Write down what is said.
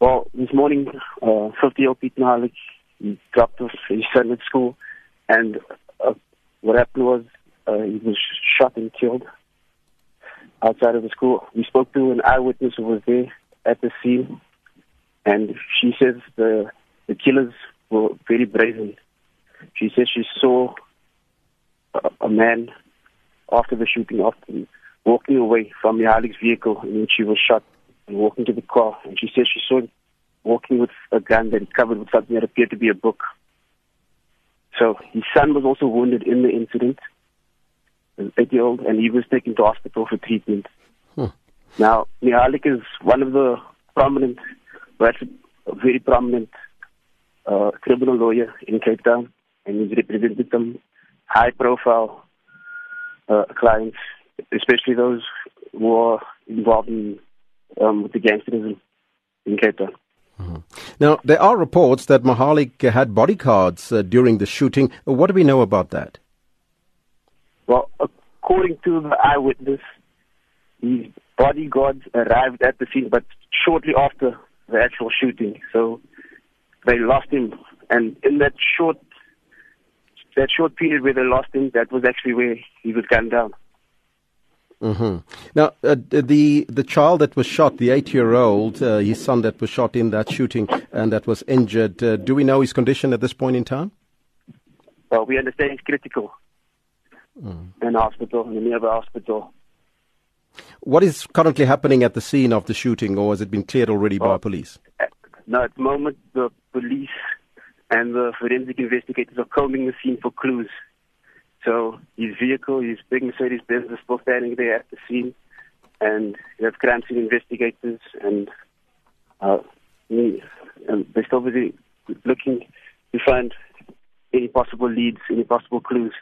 Well, this morning, uh, 50-year-old Pete Mihalik, he dropped off his son at school, and uh, what happened was uh, he was shot and killed outside of the school. We spoke to an eyewitness who was there at the scene, and she says the the killers were very brazen. She says she saw a, a man after the shooting, after walking away from Mihalik's vehicle, and she was shot and walking to the car. And she says she saw him walking with a gun that he covered with something that appeared to be a book. So his son was also wounded in the incident, an eight-year-old, and he was taken to hospital for treatment. Hmm. Now, Mihalik is one of the prominent, well, a very prominent uh, criminal lawyer in Cape Town, and he's represented some high-profile uh, clients, especially those who are involved in um, with the gangsterism in Cape Town. Now, there are reports that Mihalik had bodyguards uh, during the shooting. What do we know about that? Well, according to the eyewitness, his bodyguards arrived at the scene, but shortly after the actual shooting. So they lost him, and in that short that short period where they lost him, that was actually where he was gunned down. Hmm Now, uh, the the child that was shot, the eight-year-old, uh, his son that was shot in that shooting and that was injured. Uh, do we know his condition at this point in time? Well, we understand he's critical in hospital, in the nearby hospital. What is currently happening at the scene of the shooting, or has it been cleared already by police? Now, at the moment, the police and the forensic investigators are combing the scene for clues. So his vehicle, his big Mercedes Benz, is still standing there at the scene, and you have crime scene investigators, and uh, and they're still busy looking to find any possible leads, any possible clues.